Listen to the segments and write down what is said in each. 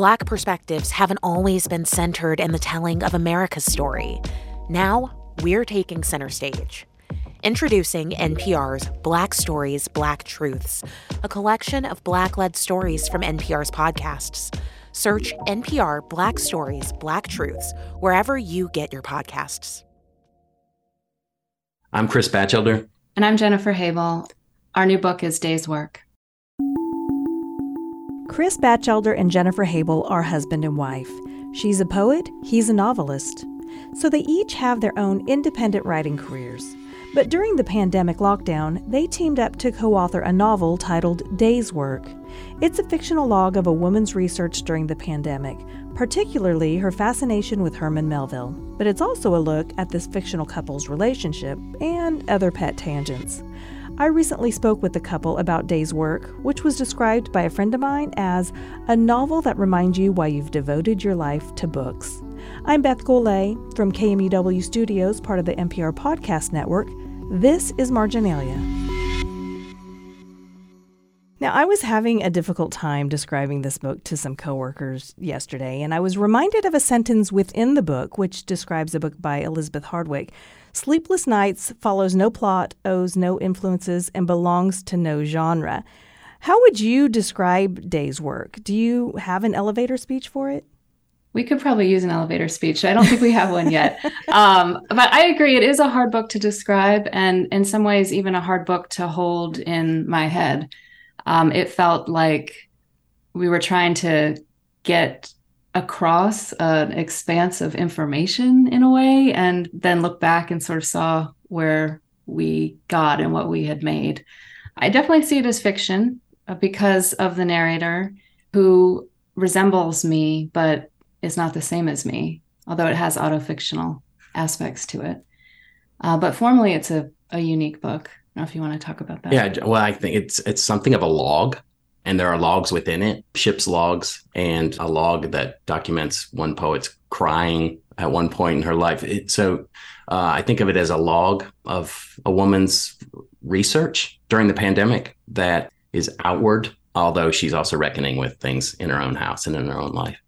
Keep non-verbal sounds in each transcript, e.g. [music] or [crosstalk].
Black perspectives haven't always been centered in the telling of America's story. Now, we're taking center stage. Introducing NPR's Black Stories, Black Truths, a collection of Black led stories from NPR's podcasts. Search NPR Black Stories, Black Truths wherever you get your podcasts. I'm Chris Bachelder. And I'm Jennifer Habel. Our new book is Dayswork. Chris Bachelder and Jennifer Habel are husband and wife. She's a poet, he's a novelist. So they each have their own independent writing careers. But during the pandemic lockdown, they teamed up to co author a novel titled Dayswork. It's a fictional log of a woman's research during the pandemic, particularly her fascination with Herman Melville. But it's also a look at this fictional couple's relationship and other pet tangents. I recently spoke with the couple about Dayswork, which was described by a friend of mine as a novel that reminds you why you've devoted your life to books. I'm Beth Golay from KMUW Studios, part of the NPR Podcast Network. This is Marginalia. Now, I was having a difficult time describing this book to some coworkers yesterday, and I was reminded of a sentence within the book which describes a book by Elizabeth Hardwick. Sleepless Nights follows no plot, owes no influences, and belongs to no genre. How would you describe Dayswork? Do you have an elevator speech for it? We could probably use an elevator speech. I don't think we have one yet. [laughs] Um, but I agree, it is a hard book to describe, and in some ways, even a hard book to hold in my head. Um, it felt like we were trying to get across an expanse of information in a way and then look back and sort of saw where we got and what we had made. I definitely see it as fiction uh, because of the narrator who resembles me but is not the same as me, although it has autofictional aspects to it. Uh, but formally, it's a, a unique book. I don't know if you want to talk about that. Yeah, well, I think it's it's something of a log and there are logs within it ship's logs and a log that documents one poet's crying at one point in her life it, so uh, i think of it as a log of a woman's research during the pandemic that is outward although she's also reckoning with things in her own house and in her own life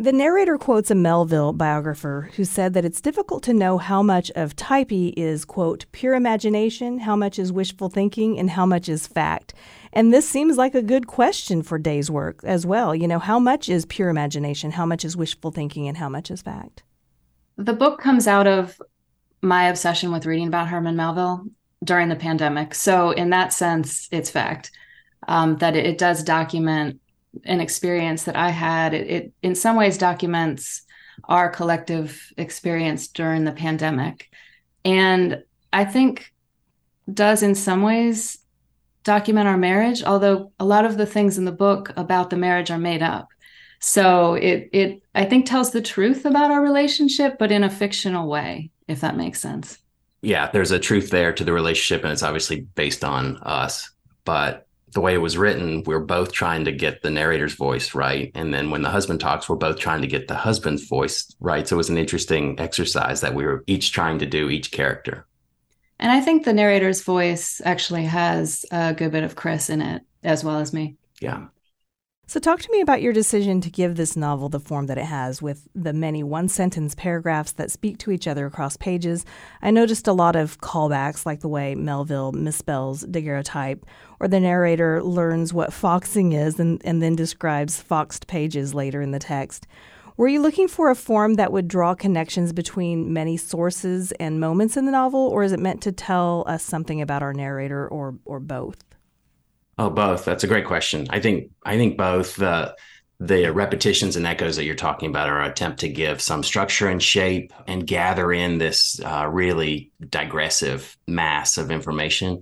the narrator quotes a Melville biographer who said that it's difficult to know how much of Typee is, quote, pure imagination, how much is wishful thinking, and how much is fact. And this seems like a good question for Dayswork as well. You know, how much is pure imagination, how much is wishful thinking, and how much is fact? The book comes out of my obsession with reading about Herman Melville during the pandemic. So, in that sense, it's fact um, that it, it does document an experience that I had. It, it in some ways documents our collective experience during the pandemic. And I think does in some ways document our marriage, although a lot of the things in the book about the marriage are made up. So it it I think tells the truth about our relationship, but in a fictional way, if that makes sense. Yeah, there's a truth there to the relationship, and it's obviously based on us. But the way it was written, we're both trying to get the narrator's voice right. And then when the husband talks, we're both trying to get the husband's voice right. So it was an interesting exercise that we were each trying to do each character. And I think the narrator's voice actually has a good bit of Chris in it, as well as me. Yeah. So, talk to me about your decision to give this novel the form that it has, with the many one sentence paragraphs that speak to each other across pages. I noticed a lot of callbacks, like the way Melville misspells daguerreotype, or the narrator learns what foxing is and, and then describes foxed pages later in the text. Were you looking for a form that would draw connections between many sources and moments in the novel, or is it meant to tell us something about our narrator, or or both? Oh, both. That's a great question. I think I think both. The the repetitions and echoes that you're talking about are an attempt to give some structure and shape and gather in this uh, really digressive mass of information.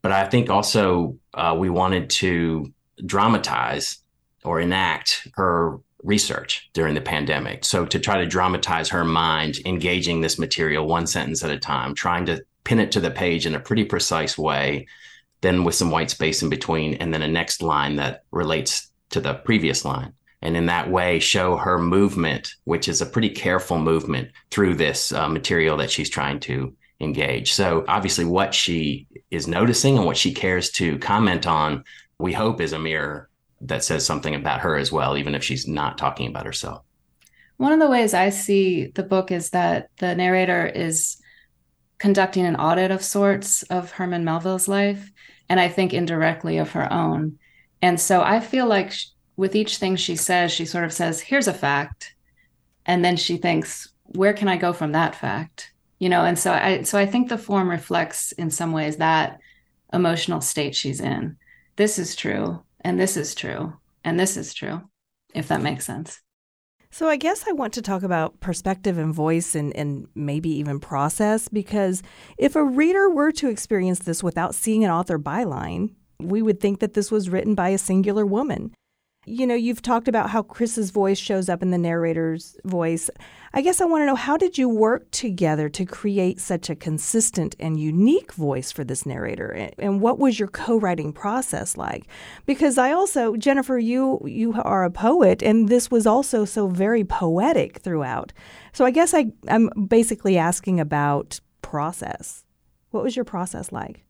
But I think also uh, we wanted to dramatize or enact her research during the pandemic. So to try to dramatize her mind, engaging this material one sentence at a time, trying to pin it to the page in a pretty precise way, then with some white space in between, and then a next line that relates to the previous line. And in that way, show her movement, which is a pretty careful movement through this uh, material that she's trying to engage. So, obviously, what she is noticing and what she cares to comment on, we hope is a mirror that says something about her as well, even if she's not talking about herself. One of the ways I see the book is that the narrator is conducting an audit of sorts of Herman Melville's life, and I think indirectly of her own. And so I feel like with each thing she says, she sort of says, here's a fact. And then she thinks, where can I go from that fact? You know, and so I so I think the form reflects in some ways that emotional state she's in. This is true, and this is true, and this is true, if that makes sense. So I guess I want to talk about perspective and voice and, and maybe even process because if a reader were to experience this without seeing an author byline, we would think that this was written by a singular woman. You know, you've talked about how Chris's voice shows up in the narrator's voice. I guess I want to know how did you work together to create such a consistent and unique voice for this narrator? And what was your co-writing process like? Because I also, Jennifer, you you are a poet and this was also so very poetic throughout. So I guess I I'm basically asking about process. What was your process like?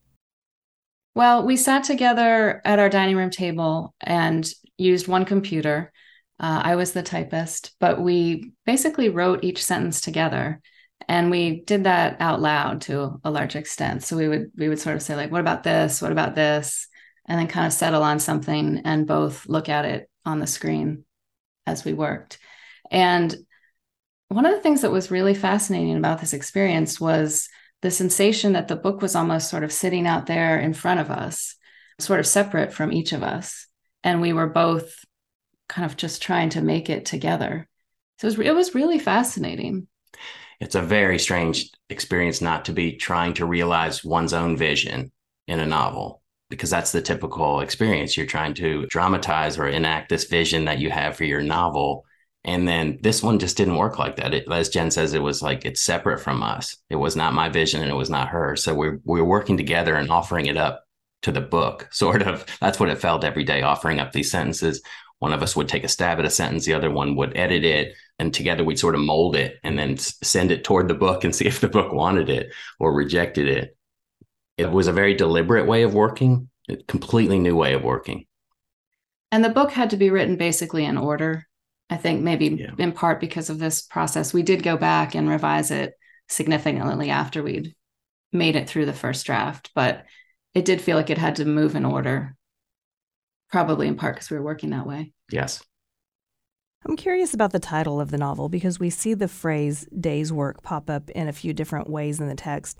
Well, we sat together at our dining room table and used one computer. Uh, I was the typist, but we basically wrote each sentence together, and we did that out loud to a large extent. So we would we would sort of say like, "What about this? What about this?" and then kind of settle on something and both look at it on the screen as we worked. And one of the things that was really fascinating about this experience was the sensation that the book was almost sort of sitting out there in front of us, sort of separate from each of us. And we were both kind of just trying to make it together. So it was, it was really fascinating. It's a very strange experience not to be trying to realize one's own vision in a novel because that's the typical experience. You're trying to dramatize or enact this vision that you have for your novel and then this one just didn't work like that. It, as Jen says, it was like it's separate from us. It was not my vision and it was not her. So we're we're working together and offering it up to the book. [laughs] Sort of. That's what it felt every day, offering up these sentences. One of us would take a stab at a sentence, the other one would edit it, and together we'd sort of mold it and then send it toward the book and [laughs] see if the book wanted it or rejected it. It was a very deliberate way of working, a completely new way of working. And the book had to be written basically in order I think maybe yeah. in part because of this process, we did go back and revise it significantly after we'd made it through the first draft, but it did feel like it had to move in order, probably in part because we were working that way. Yes. I'm curious about the title of the novel because we see the phrase day's work pop up in a few different ways in the text.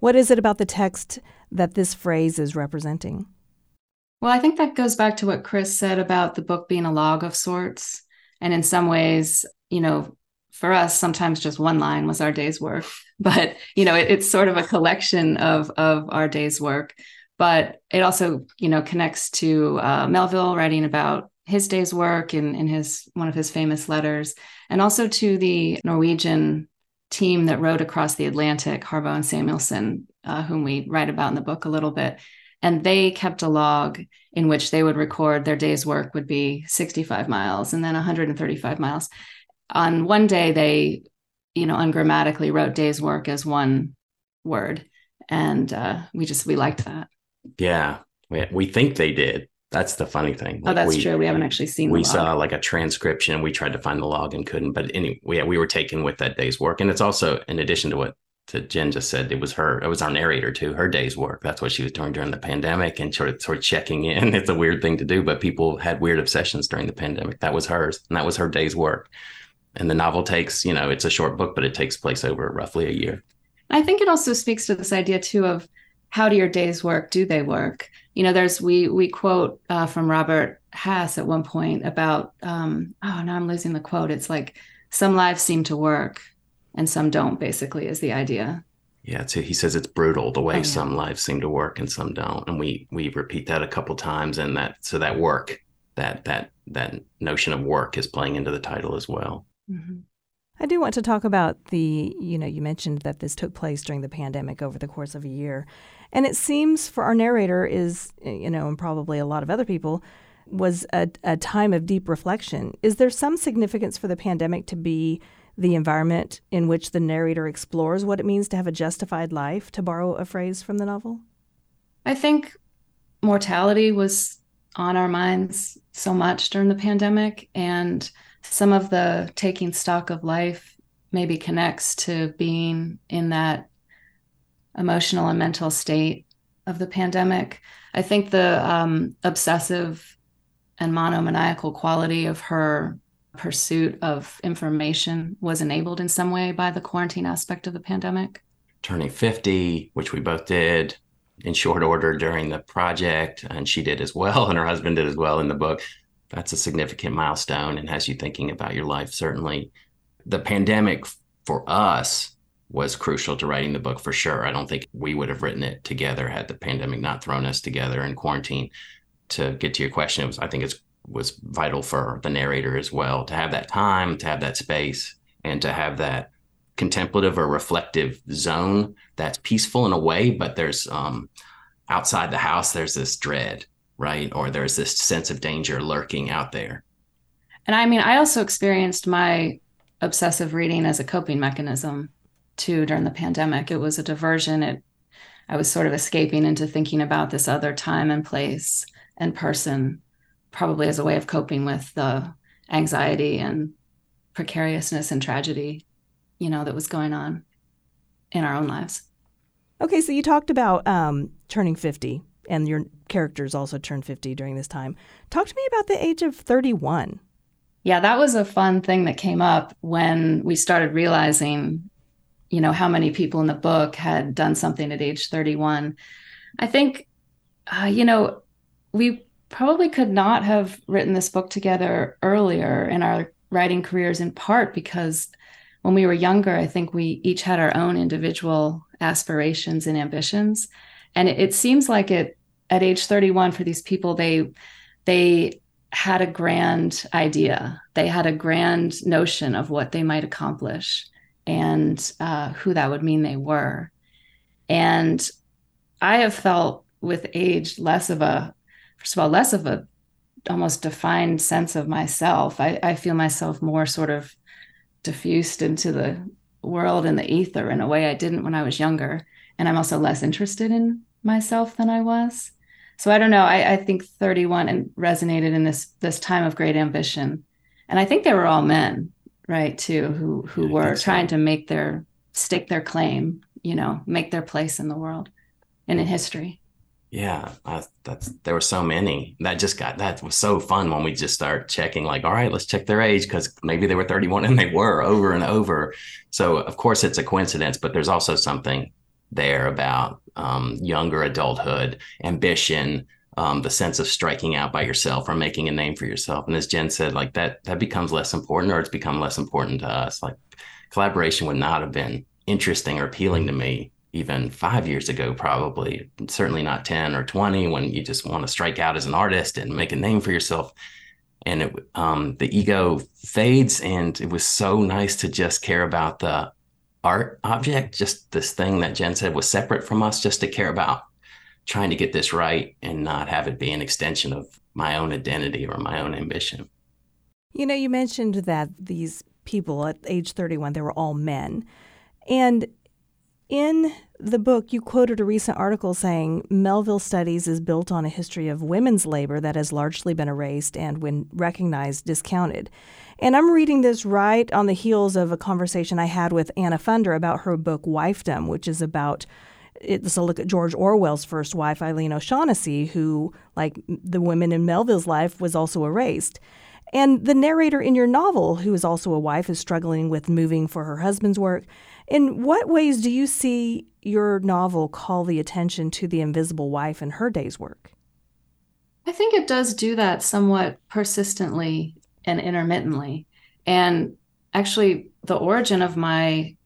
What is it about the text that this phrase is representing? Well, I think that goes back to what Chris said about the book being a log of sorts. And in some ways, you know, for us, sometimes just one line was our day's work, [laughs] but you know, it, it's sort of a collection of of our day's work. But it also, you know, connects to uh, Melville writing about his day's work in, in his one of his famous letters, and also to the Norwegian team that rowed across the Atlantic, Harbo and Samuelsen, uh, whom we write about in the book a little bit. And they kept a log in which they would record their day's work would be 65 miles and then 135 miles. On one day they you know ungrammatically wrote day's work as one word. And uh, we just we liked that yeah we, we think they did that's the funny thing like oh that's we, true we haven't actually seen we saw like a transcription we tried to find the log and couldn't but anyway we, we were taken with that day's work and it's also in addition to what that Jen just said it was her, it was our narrator too, her day's work. That's what she was doing during the pandemic and sort of sort of checking in. [laughs] It's a weird thing to do, but people had weird obsessions during the pandemic. That was hers, and that was her day's work. And the novel takes, you know, it's a short book, but it takes place over roughly a year. I think it also speaks to this idea too of how do your days work? Do they work? You know, there's we we quote uh, from Robert Hass at one point about um, oh now I'm losing the quote. It's like some lives seem to work and some don't basically is the idea yeah so he says it's brutal the way oh, yeah. some lives seem to work and some don't and we we repeat that a couple times and that so that work that that that notion of work is playing into the title as well mm-hmm. I do want to talk about the, you know, you mentioned that this took place during the pandemic over the course of a year. And it seems for our narrator is, eh, you know, and probably a lot of other people, was a, a time of deep reflection. Is there some significance for the pandemic to be the environment in which the narrator explores what it means to have a justified life, to borrow a phrase from the novel? I think mortality was on our minds so much during the pandemic. And some of the taking stock of life maybe connects to being in that emotional and mental state of the pandemic. I think the um, obsessive and monomaniacal quality of her pursuit of information was enabled in some way by the quarantine aspect of the pandemic. Turning 50, which we both did in short order during the project, and she did as well, and her husband did as well in the book. That's a significant milestone and has you thinking about your life, certainly. The pandemic for us was crucial to writing the book for sure. I don't think we would have written it together had the pandemic not thrown us together in quarantine. To get to your question, it was I think it was vital for the narrator as well to have that time, to have that space, and to have that contemplative or reflective zone that's peaceful in a way, but there's um, outside the house there's this dread, right? Or there's this sense of danger lurking out there. And I mean, I also experienced my obsessive reading as a coping mechanism too during the pandemic. It was a diversion. It I was sort of escaping into thinking about this other time and place and person, probably as a way of coping with the anxiety and precariousness and tragedy, you know, that was going on in our own lives. Okay, so you talked about um, turning 50, and your characters also turned 50 during this time. Talk to me about the age of 31. Yeah, that was a fun thing that came up when we started realizing you know how many people in the book had done something at age 31 i think uh, you know we probably could not have written this book together earlier in our writing careers in part because when we were younger i think we each had our own individual aspirations and ambitions and it, it seems like it at age 31 for these people they they had a grand idea they had a grand notion of what they might accomplish and uh, who that would mean they were. And I have felt with age less of a, first of all, less of a almost defined sense of myself. I, I feel myself more sort of diffused into the world and the ether in a way I didn't when I was younger. And I'm also less interested in myself than I was. So I don't know. I, I think 31 and resonated in this this time of great ambition. And I think they were all men right too who who yeah, were trying so. to make their stake their claim you know make their place in the world and in history yeah I, that's there were so many that just got that was so fun when we just start checking like all right let's check their age because maybe they were 31 and they were over and over so of course it's a coincidence but there's also something there about um, younger adulthood ambition um, the sense of striking out by yourself or making a name for yourself. And as Jen said, like that that becomes less important, or it's become less important to us. Like collaboration would not have been interesting or appealing to me even five years ago, probably. Certainly not ten or twenty when you just want to strike out as an artist and make a name for yourself. And it, um, the ego fades, and it was so nice to just care about the art object, just this thing that Jen said was separate from us, just to care about trying to get this right and not have it be an extension of my own identity or my own ambition. You know, you mentioned that these people at age 31, they were all men. And in the book, you quoted a recent article saying Melville Studies is built on a history of women's labor that has largely been erased and, when recognized, discounted. And I'm reading this right on the heels of a conversation I had with Anna Funder about her book Wifedom, which is about it's a look at George Orwell's first wife, Eileen O'Shaughnessy, who, like the women in Melville's life, was also erased. And the narrator in your novel, who is also a wife, is struggling with moving for her husband's work. In what ways do you see your novel call the attention to the invisible wife and her day's work? I think it does do that somewhat persistently and intermittently. And actually, the origin of my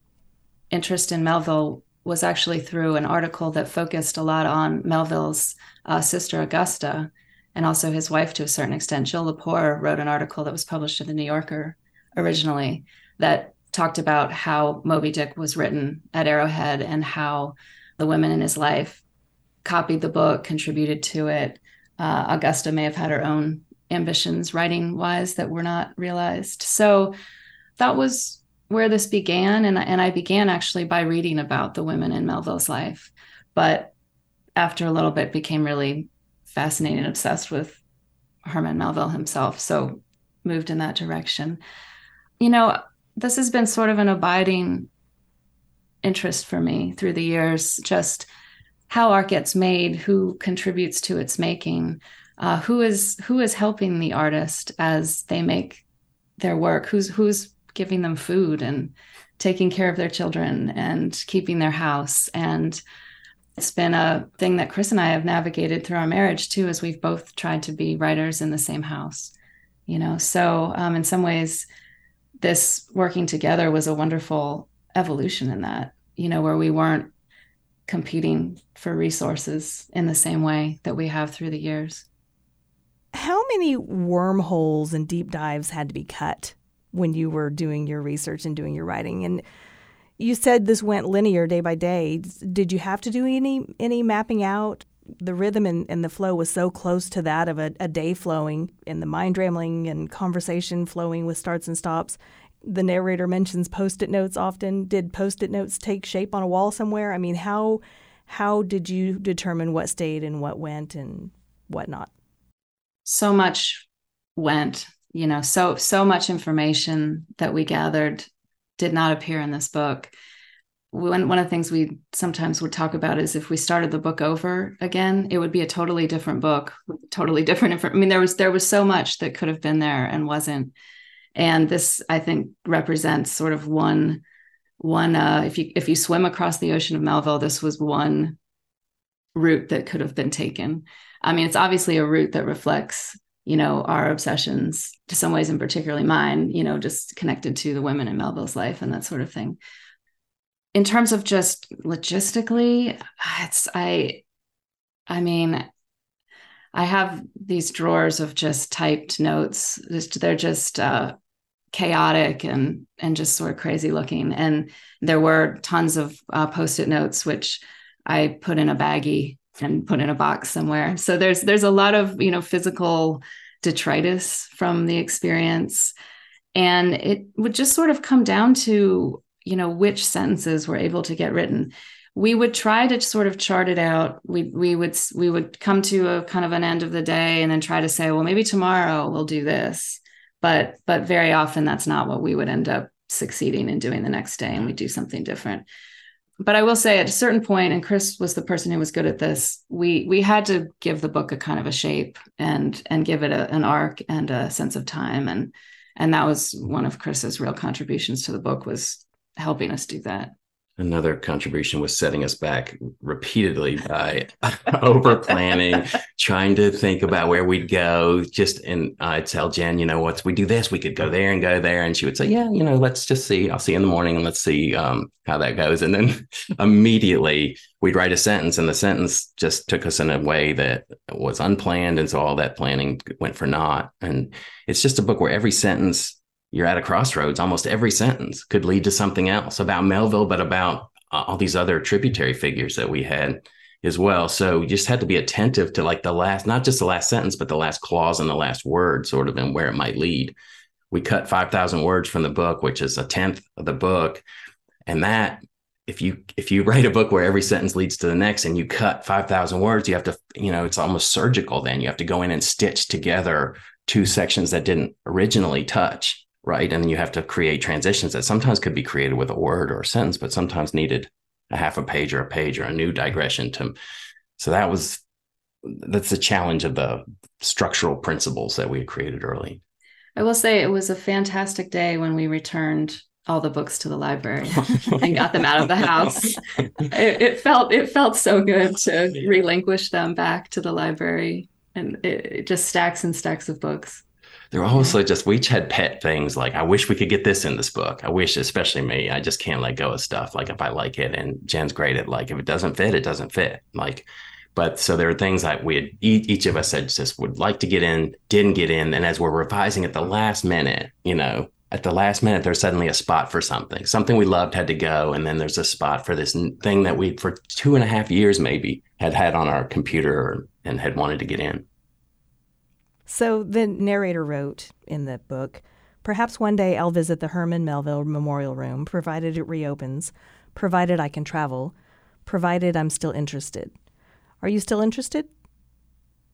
interest in Melville was actually through an article that focused a lot on Melville's uh, sister Augusta and also his wife to a certain extent. Jill Lepore wrote an article that was published in the New Yorker originally that talked about how Moby Dick was written at Arrowhead and how the women in his life copied the book, contributed to it. Uh, Augusta may have had her own ambitions writing wise that were not realized. So that was where this began and and I began actually by reading about the women in Melville's life but after a little bit became really fascinated and obsessed with Herman Melville himself. So moved in that direction. You know, this has been sort of an abiding interest for me through the years, just how art gets made, who contributes to its making, uh, who is who is helping the artist as they make their work, who's who's giving them food and taking care of their children and keeping their house and it's been a thing that Chris and I have navigated through our marriage too, as we've both tried to be writers in the same house, you know. So, um, in some ways, this working together was a wonderful evolution in that, you know, where we weren't competing for resources in the same way that we have through the years. How many wormholes and deep dives had to be cut when you were doing your research and doing your writing? And you said this went linear day by day. Did you have to do any any mapping out? The rhythm and, and the flow was so close to that of a, a day flowing and the mind rambling and conversation flowing with starts and stops. The narrator mentions post-it notes often. Did post-it notes take shape on a wall somewhere? I mean, how how did you determine what stayed and what went and what not? So much went, you know, so so much information that we gathered did not appear in this book. One, one of the things we sometimes would talk about is if we started the book over again, it would be a totally different book, totally different. I mean, there was there was so much that could have been there and wasn't. And this, I think, represents sort of one one. Uh, if you if you swim across the ocean of Melville, this was one route that could have been taken. I mean, it's obviously a route that reflects you know, our obsessions to some ways, and particularly mine, you know, just connected to the women in Melville's life and that sort of thing. In terms of just logistically, it's I I mean, I have these drawers of just typed notes. They're just uh, chaotic and and just sort of crazy looking. And there were tons of uh, post-it notes, which I put in a baggie and put in a box somewhere. So there's there's a lot of you know physical detritus from the experience, and it would just sort of come down to you know which sentences were able to get written. We would try to sort of chart it out. We we would we would come to a kind of an end of the day and then try to say, well, maybe tomorrow we'll do this. But but very often that's not what we would end up succeeding in doing the next day, and we do something different but I will say at a certain point, and Chris was the person who was good at this. We we had to give the book a kind of a shape and and give it a, an arc and a sense of time, and and that was one of Chris's real contributions to the book was helping us do that. Another contribution was setting us back repeatedly by [laughs] over planning trying to think about where we'd go. Just and i'd tell jen you know once we do this. We could go there and go there. And she would say yeah you know let's just see. I'll see you in the morning and let's see um, how that goes. And then [laughs] immediately we'd write a sentence and the sentence just took us in a way that was unplanned. And so all that planning went for naught. And it's just a book where every sentence you're at a crossroads. Almost every sentence could lead to something else about Melville, but about uh, all these other tributary figures that we had as well. So you just had to be attentive to like the last, not just the last sentence, but the last clause and the last word, sort of, and where it might lead. We cut 5,000 words from the book, which is a tenth of the book. And that, if you if you write a book where every sentence leads to the next and you cut 5,000 words, you have to, you know, it's almost surgical then. You have to go in and stitch together two sections that didn't originally touch right? And then you have to create transitions that sometimes could be created with a word or a sentence, but sometimes needed a half a page or a page or a new digression to. So that was that's the challenge of the structural principles that we had created early. I will say it was a fantastic day when we returned all the books to the library [laughs] and got them out of the house. It, it, felt it felt so good to relinquish them back to the library, and it, it just stacks and stacks of books they're mm-hmm. also just we each had pet things like I wish we could get this in this book. I wish, especially me, I just can't let go of stuff. Like if I like it, and Jen's great at like if it doesn't fit, it doesn't fit. Like, but so there are things that we had each of us said just would like to get in, didn't get in, and as we're revising at the last minute, you know, at the last minute there's suddenly a spot for something something we loved had to go and then there's a spot for this thing that we for two and a half years maybe had had on our computer and had wanted to get in so the narrator wrote in the book Perhaps one day I'll visit the Herman Melville Memorial Room, provided it reopens, provided I can travel, provided I'm still interested. Are you still interested?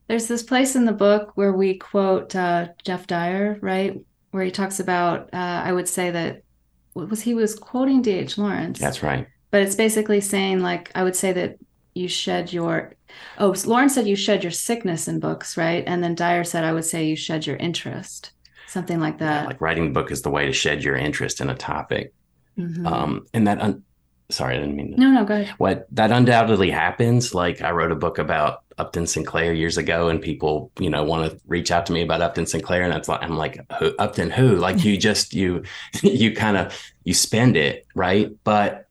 There's this place in the book where we quote uh, Geoff Dyer, right? Where he talks about, uh, I would say that was he was quoting D.H. Lawrence. That's right. But it's basically saying, like, I would say that you shed your, oh, Lawrence said you shed your sickness in books, right? And then Dyer said, I would say you shed your interest, something like that. Yeah, like writing the book is the way to shed your interest in a topic. Mm-hmm. Um, and that, un- sorry, I didn't mean to. No, no, go ahead. What that undoubtedly happens. Like I wrote a book about Upton Sinclair years ago, and people, you know, want to reach out to me about Upton Sinclair, and that's like I'm like who, Upton who? Like you just you [laughs] you kind of you spend it right, but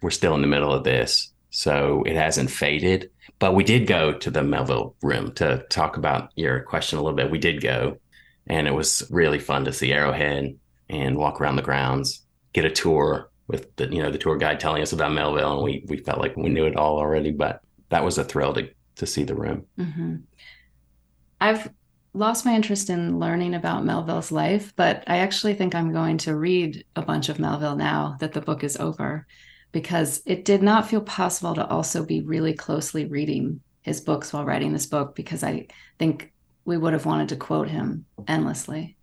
we're still in the middle of this, so it hasn't faded. But we did go to the Melville room to talk about your question a little bit. We did go, and it was really fun to see Arrowhead and walk around the grounds, get a tour with the you know the tour guide telling us about Melville, and we we felt like we knew it all already, but that was a thrill to to see the room. Mm-hmm. I've lost my interest in learning about Melville's life, but I actually think I'm going to read a bunch of Melville now that the book is over because it did not feel possible to also be really closely reading his books while writing this book because I think we would have wanted to quote him endlessly.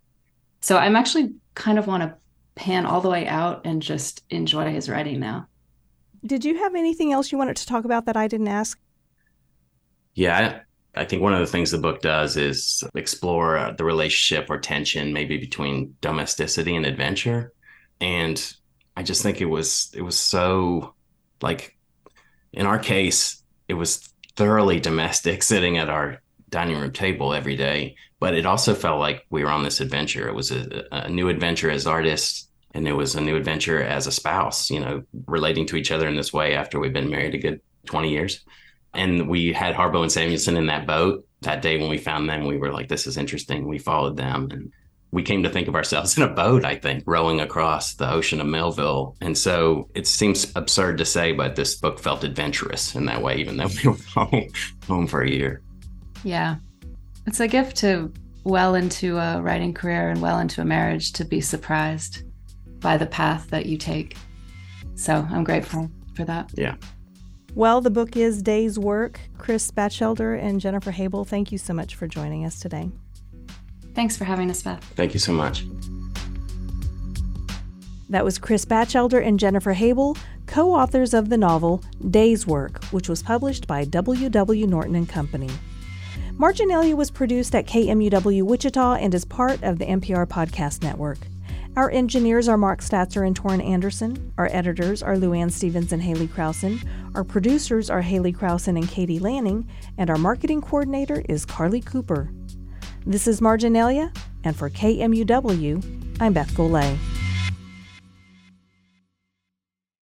So I'm actually kind of want to pan all the way out and just enjoy his writing now. Did you have anything else you wanted to talk about that I didn't ask? Yeah, I, I think one of the things the book does is explore uh, the relationship or tension maybe between domesticity and adventure. And I just think it was it was so like in our case, it was thoroughly domestic sitting at our dining room table every day. But it also felt like we were on this adventure. It was a, a new adventure as artists, and it was a new adventure as a spouse, you know, relating to each other in this way after we've been married a good 20 years. And we had Harbo and Samuelsen in that boat that day when we found them. We were like, this is interesting. We followed them and we came to think of ourselves [laughs] in a boat, I think, rowing across the ocean of Melville. And so it seems absurd to say, but this book felt adventurous in that way, even though [laughs] we were home, home for a year. Yeah. It's a gift to well into a writing career and well into a marriage to be surprised by the path that you take. So I'm grateful for that. Yeah. Well, the book is Dayswork. Chris Bachelder and Jennifer Habel, thank you so much for joining us today. Thanks for having us, Beth. Thank you so much. That was Chris Bachelder and Jennifer Habel, co authors of the novel Dayswork, which was published by W. W. Norton and Company. Marginalia was produced at KMUW Wichita and is part of the NPR Podcast Network. Our engineers are Mark Statzer and Torrin Anderson. Our editors are Luann Stevens and Haley Krausen. Our producers are Haley Krausen and Katie Lanning. And our marketing coordinator is Carly Cooper. This is Marginalia, and for KMUW, I'm Beth Golay.